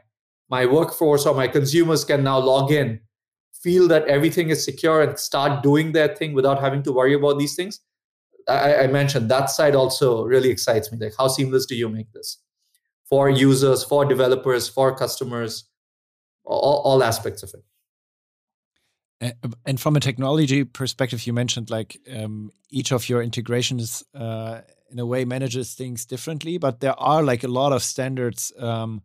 [SPEAKER 2] my workforce or my consumers can now log in feel that everything is secure and start doing their thing without having to worry about these things. I, I mentioned that side also really excites me. Like, how seamless do you make this for users, for developers, for customers, all, all aspects of
[SPEAKER 1] it? And from a technology perspective, you mentioned like um, each of your integrations, uh, in a way, manages things differently. But there are like a lot of standards um,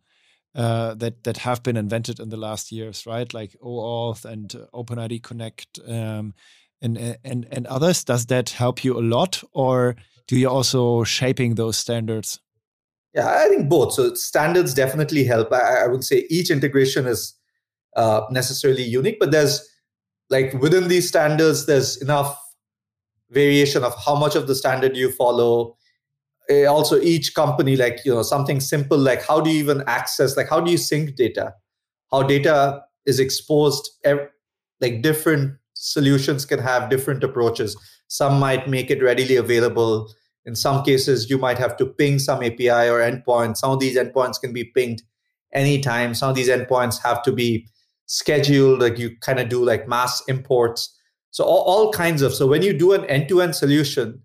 [SPEAKER 1] uh, that that have been invented in the last years, right? Like OAuth and OpenID Connect um, and and and others. Does that help you a lot, or do you also shaping those standards?
[SPEAKER 2] Yeah, I think both. So standards definitely help. I, I would say each integration is uh, necessarily unique, but there's like within these standards, there's enough variation of how much of the standard you follow Eh, also each company like you know something simple like how do you even access like how do you sync data? How data is exposed like different solutions can have different approaches. Some might make it readily available. In some cases you might have to ping some api or endpoint some of these endpoints can be pinged anytime. Some of these endpoints have to be scheduled like you kind of do like mass imports. So all, all kinds of so when you do an end-to-end solution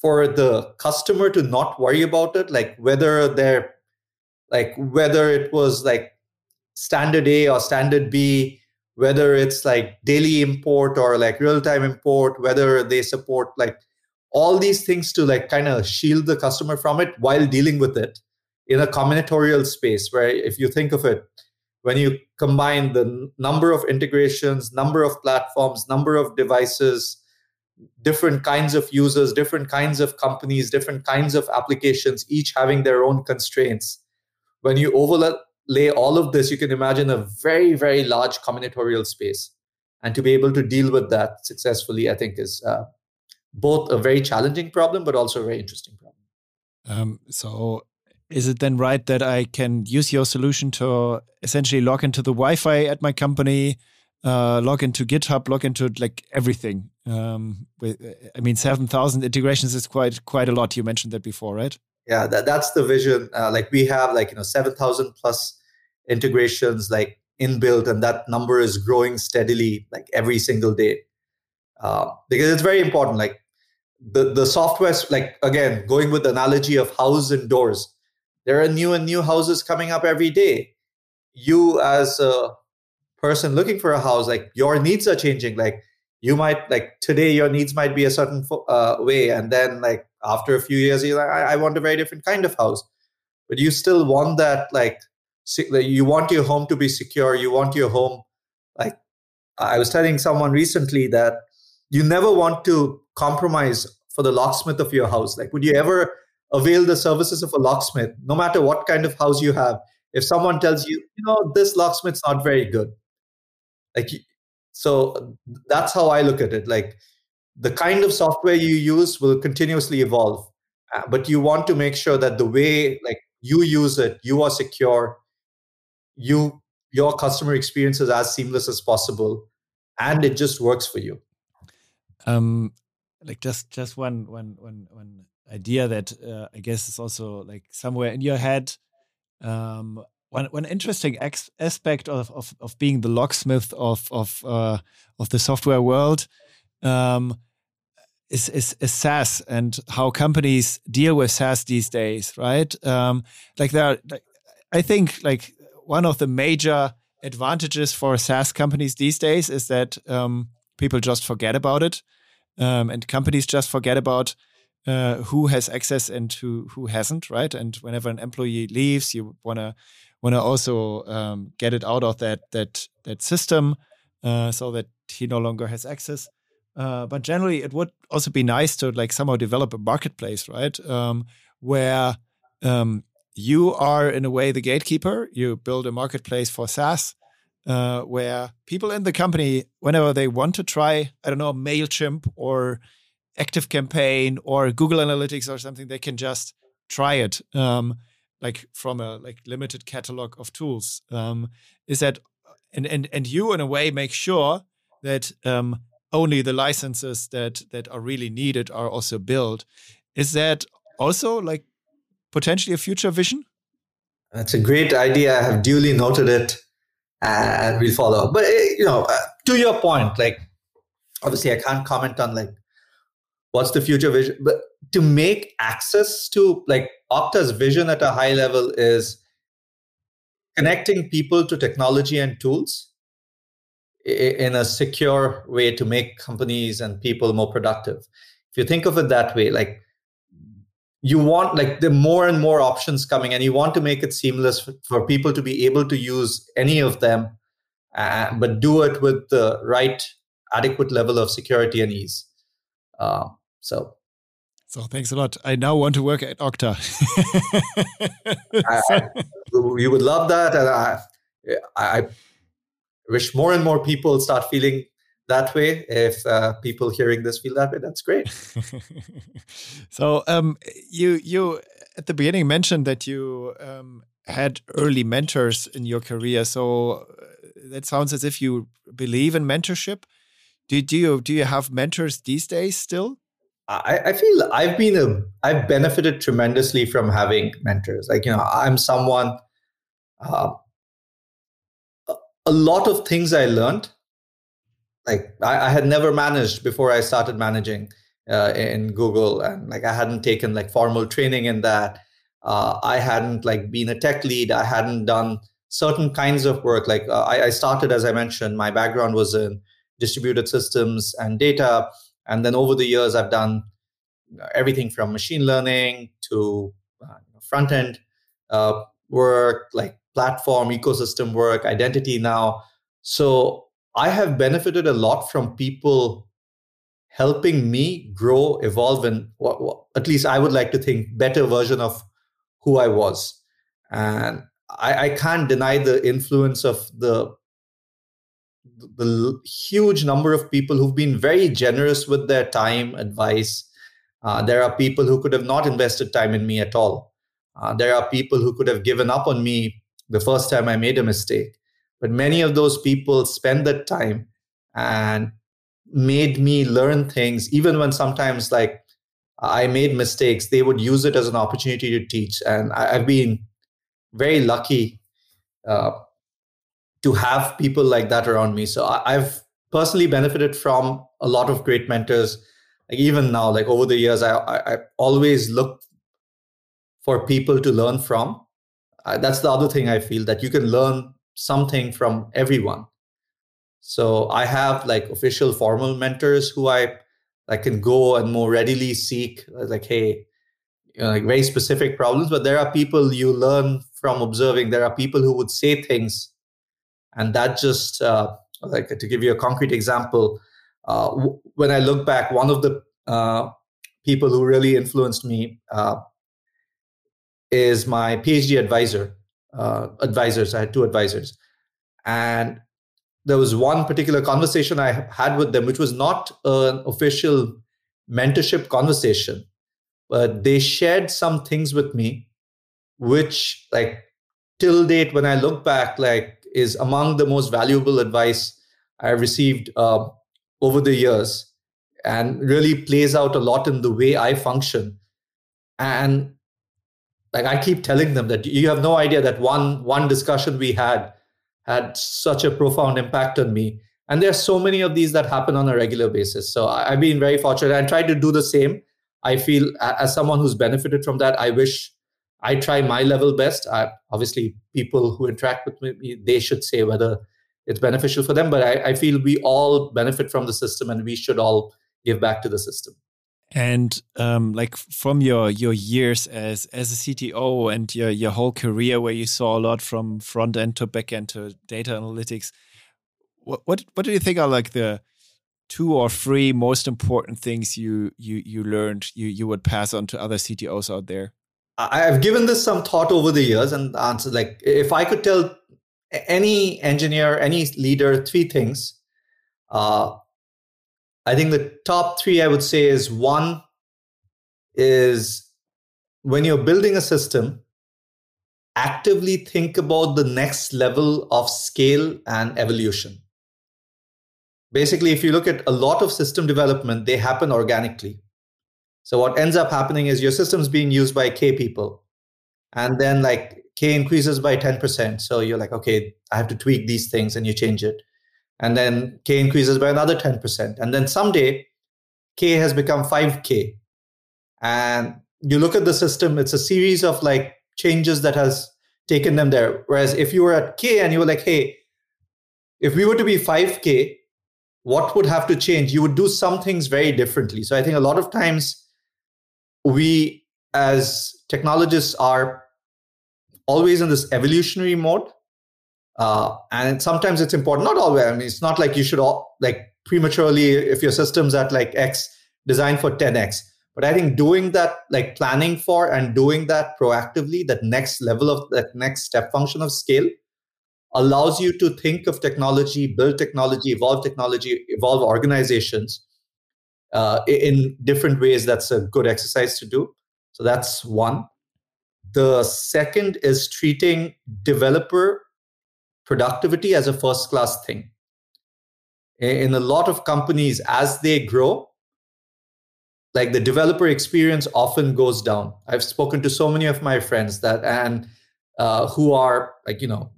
[SPEAKER 2] for the customer to not worry about it like whether they're like whether it was like standard a or standard b whether it's like daily import or like real time import whether they support like all these things to like kind of shield the customer from it while dealing with it in a combinatorial space where if you think of it when you combine the number of integrations number of platforms number of devices different kinds of users, different kinds of companies, different kinds of applications, each having their own constraints. When you overlay all of this, you can imagine a very, very large combinatorial space. And to be able to deal with that successfully, I think, is uh, both a very challenging problem, but also a very interesting problem.
[SPEAKER 1] Um, so, is it then right that I can use your solution to essentially log into the Wi Fi at my company? Uh, log into GitHub, log into like everything. Um, with, I mean, seven thousand integrations is quite quite a lot. You mentioned that before, right?
[SPEAKER 2] Yeah, that, that's the vision. Uh, like we have like you know seven thousand plus integrations like inbuilt, and that number is growing steadily like every single day. Uh, because it's very important. Like the the software, like again, going with the analogy of house and doors, there are new and new houses coming up every day. You as a person looking for a house like your needs are changing. Like you might like today your needs might be a certain uh, way and then like after a few years you're like I, I, want a very different kind of house. But you still want that like you want your home to be secure. You want your home like i was telling someone recently that you never want to compromise for the locksmith of your house. Like would you ever avail the services of a locksmith no matter what kind of house you have? If someone tells you you know this locksmith's not very good like so that's how i look at it. Like the kind of software you use will continuously evolve uh, but you want to make sure that the way like you use it you are secure you your customer experience is as seamless as possible and it just works for you.
[SPEAKER 1] Um like just just one one one one idea that uh, i guess is also like somewhere in your head um one one interesting ex- aspect of, of of being the locksmith of of uh, of the software world um, is, is is SaaS and how companies deal with SaaS these days, right? Um, like there, are, like, I think like one of the major advantages for SaaS companies these days is that um, people just forget about it, um, and companies just forget about uh, who has access and who who hasn't, right? And whenever an employee leaves, you want to want to also um, get it out of that that that system uh, so that he no longer has access. Uh, but generally, it would also be nice to like somehow develop a marketplace, right? Um, where um, you are in a way the gatekeeper. You build a marketplace for SaaS, uh, where people in the company, whenever they want to try, I don't know, Mailchimp or Active Campaign or Google Analytics or something, they can just try it, um, like from a like limited catalog of tools. Um, is that and and and you in a way make sure that um, only the licenses that that are really needed are also built. Is that also like potentially a future vision?
[SPEAKER 2] That's a great idea. I have duly noted it and we'll follow. up. But eh, you know, uh, to your point, like obviously I can't comment on like what's the future vision, but to make access to like Okta's vision at a high level is connecting people to technology and tools in a secure way to make companies and people more productive. If you think of it that way, like you want like the more and more options coming and you want to make it seamless for, people to be able to use any of them uh, but do it with the right adequate level of security and ease uh, so
[SPEAKER 1] so thanks a lot. I now want to work at Okta.
[SPEAKER 2] I, you would love that, and I, I wish more and more people start feeling that way. If uh, people hearing this feel that way that's great.
[SPEAKER 1] So um, you you at the beginning mentioned that you um, had early mentors in your career. So uh, that sounds as if you believe in mentorship. Do, do you do you have mentors these days still
[SPEAKER 2] I, I feel I've been a I've benefited tremendously from having mentors. Like you know, I'm someone. Uh, a lot of things I learned like I, I, had never managed before I started managing uh, in Google, and like I hadn't taken like formal training in that. Uh, I hadn't like been a tech lead. I hadn't done certain kinds of work. Like uh, I, I, started, as I mentioned, my background was in distributed systems and data, and then over the years, I've done everything from machine learning to uh, front end uh, work, like platform ecosystem work, identity now. So I have benefited a lot from people helping me grow, evolve, and at least I would like to think better version of who I was. And I, I can't deny the influence of the the huge number of people who've been very generous with their time, advice. Uh, there are people who could have not invested time in me at all. Uh, there are people who could have given up on me the first time I made a mistake. But many of those people spend that time and made me learn things, even when sometimes like I made mistakes, they would use it as an opportunity to teach. And I, have been very lucky uh, to have people like that around me. So I, I've personally benefited from a lot of great mentors. Like even now, like over the years, I, I, I always look for people to learn from. Uh, that's the other thing I feel that you can learn something from everyone. So I have like official formal mentors who I I can go and more readily seek like, hey, you know, like very specific problems. But there are people you learn from observing. There are people who would say things, and that just uh, like to give you a concrete example. Uh, w- when I look back, one of the uh, people who really influenced me uh, is my PhD advisor uh, advisors. I had two advisors. And there was one particular conversation I had with them, which was not an official mentorship conversation, but they shared some things with me, which, like, till date, when I look back, like, is among the most valuable advice I've received uh, over the years and really plays out a lot in the way I function. And like i keep telling them that you have no idea that one one discussion we had had such a profound impact on me. And there's so many of these that happen on a regular basis. So i've been very fortunate and try to do the same. I feel as someone who's benefited from that i wish i try my level best I, obviously people who interact with me they should say whether it's beneficial for them but I, I feel we all benefit from the system and we should all give back to the system
[SPEAKER 1] and um, like from your your years as as a CTO and your your whole career, where you saw a lot from front end to back end to data analytics, what what what do you think are like the two or three most important things you you you learned you you would pass on to other CTOs out there?
[SPEAKER 2] I've given this some thought over the years, and answer like if I could tell any engineer, any leader, three things. Uh, I think the top three I would say is one is when you're building a system, actively think about the next level of scale and evolution. Basically, if you look at a lot of system development, they happen organically. So what ends up happening is your system's being used by K people. And then like K increases by 10%. So you're like, okay, I have to tweak these things and you change it. And then K increases by another 10%. And then someday K has become 5K. And you look at the system, it's a series of like changes that has taken them there. Whereas if you were at K and you were like, hey, if we were to be 5K, what would have to change? You would do some things very differently. So I think a lot of times we as technologists are always in this evolutionary mode uh, and sometimes it's important not always i mean it's not like you should all like prematurely if your system's at like x designed for 10x but i think doing that like planning for and doing that proactively that next level of that next step function of scale allows you to think of technology build technology evolve technology evolve organizations uh, in different ways. That's a good exercise to do. So that's one. The second is treating developer productivity as a first class thing. In a lot of companies, as they grow, like the developer experience often goes down. I've spoken to so many of my friends that and uh, who are like you know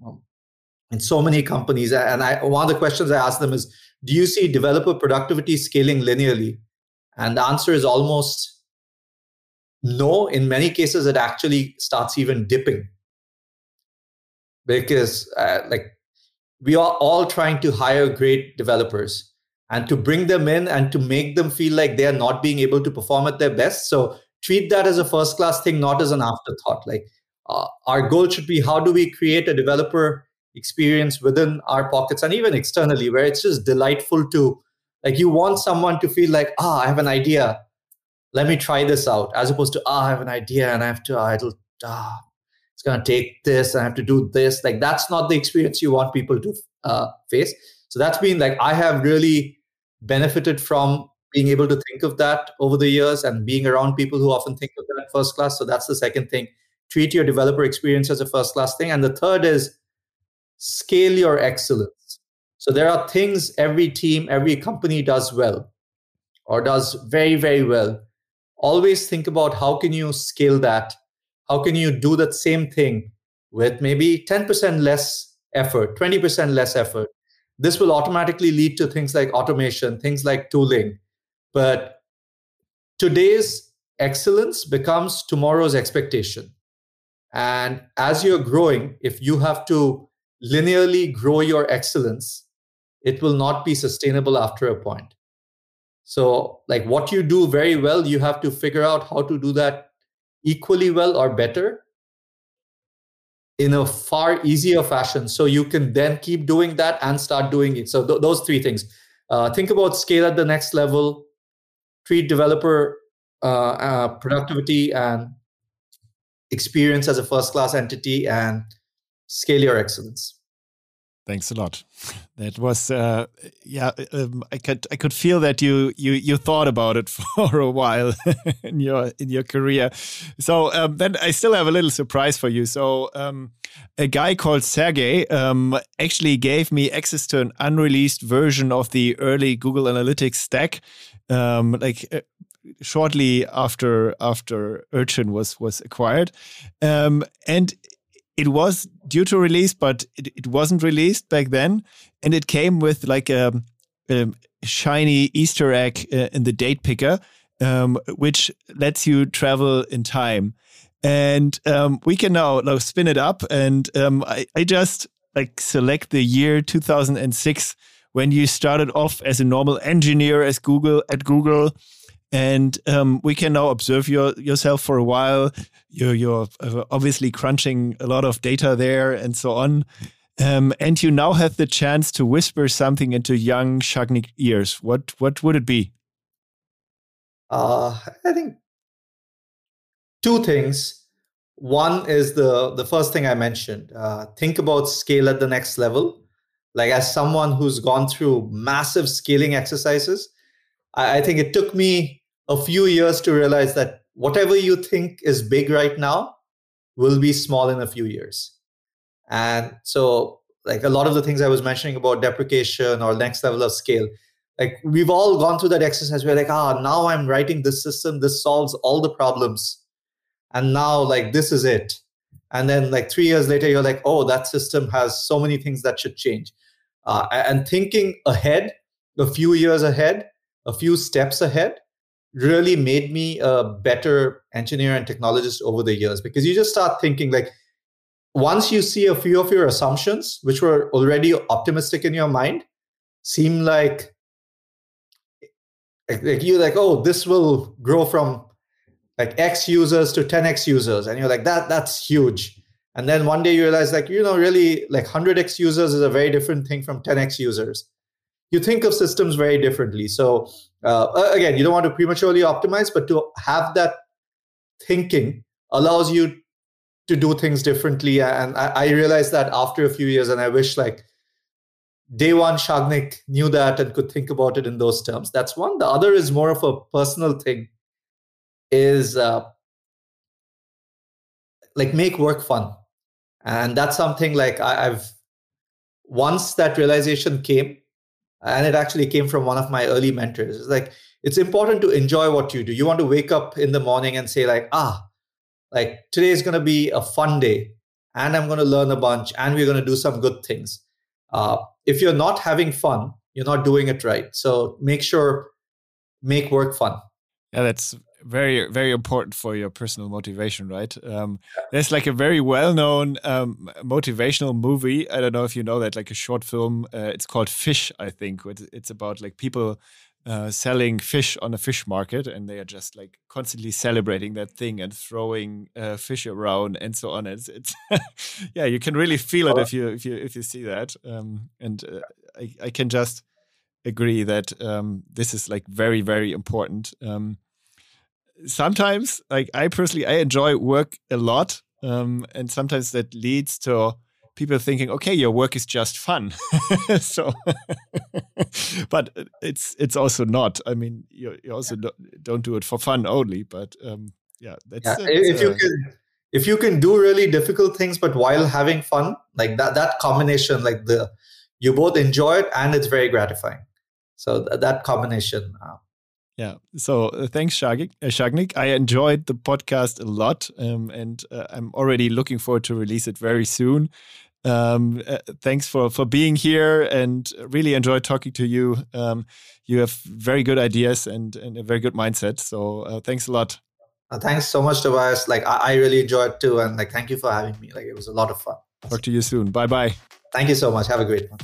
[SPEAKER 2] in so many companies, and I one of the questions I ask them is, do you see developer productivity scaling linearly? And the answer is almost no. In many cases, it actually starts even dipping because, uh, like, we are all trying to hire great developers and to bring them in and to make them feel like they are not being able to perform at their best. So treat that as a first class thing, not as an afterthought. Like, uh, our goal should be how do we create a developer experience within our pockets and even externally where it's just delightful to like you want someone to feel like, ah, I have an idea. Let me try this out, as opposed to, ah, I have an idea and I have to, idle. ah, it's gonna take this. I have to do this. Like that's not the experience you want people to uh, face. So that's been like I have really benefited from being able to think of that over the years and being around people who often think of that first class. So that's the second thing. Treat your developer experience as a first class thing. And the third is scale your excellence. So there are things every team, every company does well or does very, very well. Always think about how can you scale that? How can you do that same thing with maybe 10% less effort, 20% less effort? This will automatically lead to things like automation, things like tooling. But today's excellence becomes tomorrow's expectation. And as you're growing, if you have to linearly grow your excellence, it will not be sustainable after a point. So, like what you do very well, you have to figure out how to do that equally well or better in a far easier fashion. So you can then keep doing that and start doing it. So, th- those three things. Uh, think about scale at the next level, treat developer uh, uh, productivity and experience as a first class entity, and scale your excellence.
[SPEAKER 1] Thanks a lot. That was, uh, yeah, um, I could I could feel that you you you thought about it for a while in your in your career. So um, then I still have a little surprise for you. So um, a guy called Sergey um, actually gave me access to an unreleased version of the early Google Analytics stack, um, like. Uh, shortly after after Urchin was was acquired, um, and it was due to release, but it, it wasn't released back then, and it came with like a, a shiny Easter egg uh, in the date picker, um, which lets you travel in time. And um, we can now like, spin it up, and um, I, I just like select the year 2006 when you started off as a normal engineer as Google at Google and um, we can now observe your, yourself for a while. You're, you're uh, obviously crunching a lot of data there and so on. Um, and you now have the chance to whisper something into young Sagnik ears. What what would it be?
[SPEAKER 2] Uh, I think two things. one is the the first thing I mentioned. Uh, think about scale at the next level. Like as someone who's gone through massive scaling exercises, I, I think it took me a few years to realize that whatever you think is big right now will be small in a few years. And so, like a lot of the things I was mentioning about deprecation or next level of scale, like we've all gone through that exercise. We're like, ah, now I'm writing this system. This solves all the problems and now like this is it and then like three years later you're like oh that system has so many things that should change uh, and thinking ahead a few years ahead a few steps ahead really made me a better engineer and technologist over the years because you just start thinking like once you see a few of your assumptions which were already optimistic in your mind seem like like you like oh this will grow from like X users to 10X users. And you're like, that that's huge. And then one day you realize like, you know, really like 100X users is a very different thing from 10X users. You think of systems very differently. So uh, again, you don't want to prematurely optimize, but to have that thinking allows you to do things differently. And I, I realized that after a few years, and I wish like day one Sagnik knew that and could think about it in those terms. That's one. The other is more of a personal thing is uh, like make work fun and that's something like I, i've once that realization came and it actually came from one of my early mentors. It's like it's important to enjoy what you do. You want to wake up in the morning and say like ah like today is going to be a fun day and i'm going to learn a bunch and we're going to do some good things. Uh, if you're not having fun you're not doing it right. So make sure make work fun.
[SPEAKER 1] Yeah that's very very important for your personal motivation right? Um, there's like a very well-known um, motivational movie i don't know if you know that like a short film uh, it's called fish i think. It's about like people uh, selling fish on a fish market and they are just like constantly celebrating that thing and throwing uh, fish around and so on. It's, it's yeah you can really feel it if you if you if you see that. Um, and uh, I, I can just agree that um, this is like very very important. Um, sometimes, like I personally, I enjoy work a lot, um, and sometimes that leads to people thinking, okay, your work is just fun. so, but it's it's also not. I mean, you, you also yeah. don't do it for fun only, but um, yeah, that's, yeah.
[SPEAKER 2] That's, if you uh, can if you can do really difficult things, but while having fun, like that that combination, like the you both enjoy it and it's very gratifying. So th- that combination. Uh,
[SPEAKER 1] yeah. So uh, thanks, Shagnik. Uh, Sagnik. I enjoyed the podcast a lot, um, and uh, I'm already looking forward to release it very soon. Um, uh, thanks for for being here, and really enjoyed talking to you. Um, you have very good ideas and and a very good mindset. So uh, thanks a lot.
[SPEAKER 2] Uh, thanks so much, Tobias. Like I, I really enjoyed too, and like thank you for having me. Like it was a lot of fun.
[SPEAKER 1] Talk to you soon. Bye bye.
[SPEAKER 2] Thank you so much. Have a great one.